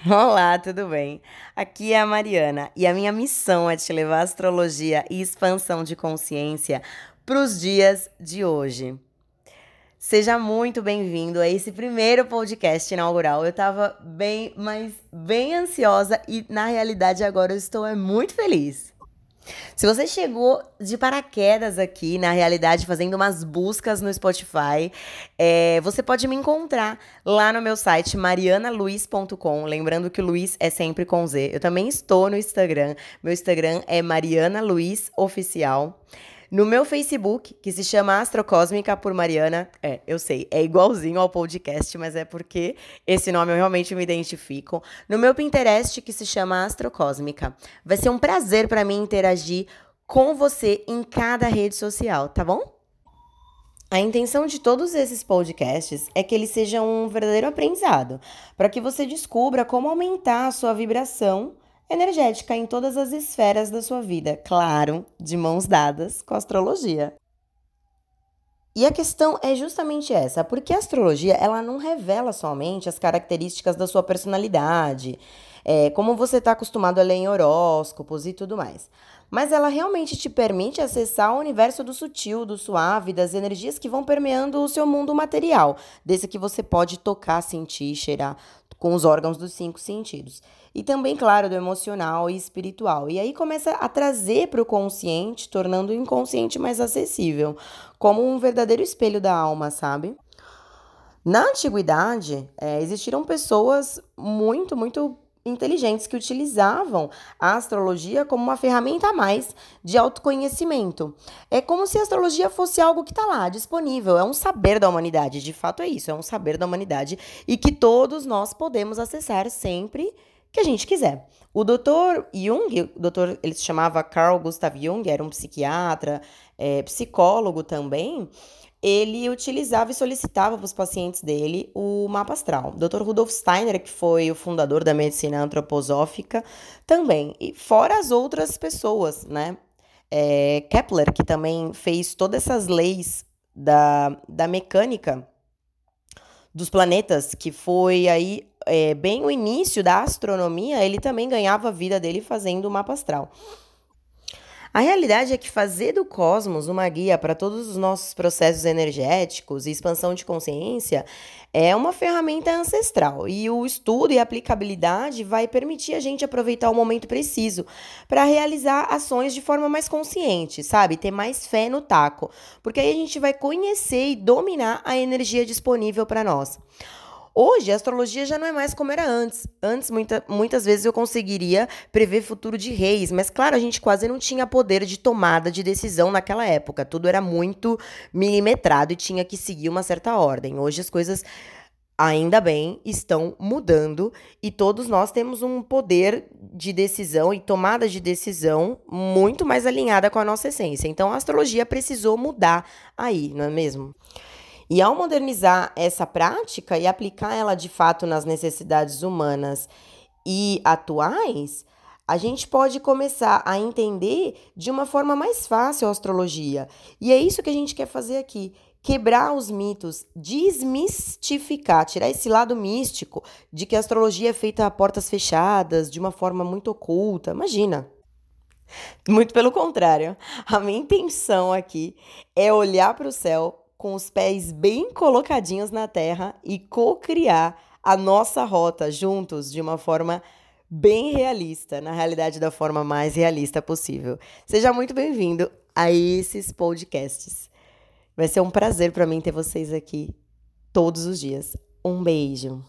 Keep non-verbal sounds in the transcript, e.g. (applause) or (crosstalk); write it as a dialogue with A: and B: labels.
A: (laughs) Olá, tudo bem? Aqui é a Mariana e a minha missão é te levar astrologia e expansão de consciência para os dias de hoje. Seja muito bem-vindo a esse primeiro podcast inaugural. Eu estava bem, mas bem ansiosa e na realidade agora eu estou é, muito feliz. Se você chegou de paraquedas aqui, na realidade, fazendo umas buscas no Spotify, é, você pode me encontrar lá no meu site, marianaluiz.com. Lembrando que o Luiz é sempre com Z. Eu também estou no Instagram. Meu Instagram é Mariana Luiz Oficial. No meu Facebook, que se chama Astrocósmica por Mariana, é, eu sei, é igualzinho ao podcast, mas é porque esse nome eu realmente me identifico. No meu Pinterest, que se chama Astrocósmica. Vai ser um prazer para mim interagir com você em cada rede social, tá bom? A intenção de todos esses podcasts é que eles sejam um verdadeiro aprendizado, para que você descubra como aumentar a sua vibração energética em todas as esferas da sua vida, claro, de mãos dadas com a astrologia. E a questão é justamente essa, porque a astrologia ela não revela somente as características da sua personalidade, é, como você está acostumado a ler em horóscopos e tudo mais. Mas ela realmente te permite acessar o universo do sutil, do suave, das energias que vão permeando o seu mundo material, desse que você pode tocar, sentir, cheirar com os órgãos dos cinco sentidos. E também, claro, do emocional e espiritual. E aí começa a trazer para o consciente, tornando o inconsciente mais acessível, como um verdadeiro espelho da alma, sabe? Na antiguidade, é, existiram pessoas muito, muito inteligentes que utilizavam a astrologia como uma ferramenta a mais de autoconhecimento. É como se a astrologia fosse algo que está lá, disponível, é um saber da humanidade. De fato é isso, é um saber da humanidade e que todos nós podemos acessar sempre que a gente quiser. O Dr. Jung, o doutor, ele se chamava Carl Gustav Jung, era um psiquiatra, é, psicólogo também, ele utilizava e solicitava para os pacientes dele o mapa astral. Dr. Rudolf Steiner, que foi o fundador da medicina antroposófica, também. E fora as outras pessoas, né? É, Kepler, que também fez todas essas leis da, da mecânica dos planetas, que foi aí é, bem o início da astronomia, ele também ganhava a vida dele fazendo o mapa astral. A realidade é que fazer do cosmos uma guia para todos os nossos processos energéticos e expansão de consciência é uma ferramenta ancestral e o estudo e aplicabilidade vai permitir a gente aproveitar o momento preciso para realizar ações de forma mais consciente, sabe? Ter mais fé no taco, porque aí a gente vai conhecer e dominar a energia disponível para nós. Hoje, a astrologia já não é mais como era antes. Antes, muita, muitas vezes eu conseguiria prever futuro de reis, mas claro, a gente quase não tinha poder de tomada de decisão naquela época. Tudo era muito milimetrado e tinha que seguir uma certa ordem. Hoje as coisas ainda bem, estão mudando e todos nós temos um poder de decisão e tomada de decisão muito mais alinhada com a nossa essência. Então a astrologia precisou mudar aí, não é mesmo? E ao modernizar essa prática e aplicar ela de fato nas necessidades humanas e atuais, a gente pode começar a entender de uma forma mais fácil a astrologia. E é isso que a gente quer fazer aqui. Quebrar os mitos, desmistificar, tirar esse lado místico de que a astrologia é feita a portas fechadas, de uma forma muito oculta. Imagina, muito pelo contrário. A minha intenção aqui é olhar para o céu, com os pés bem colocadinhos na terra e co-criar a nossa rota juntos de uma forma bem realista, na realidade da forma mais realista possível. Seja muito bem-vindo a esses podcasts. Vai ser um prazer para mim ter vocês aqui todos os dias. Um beijo.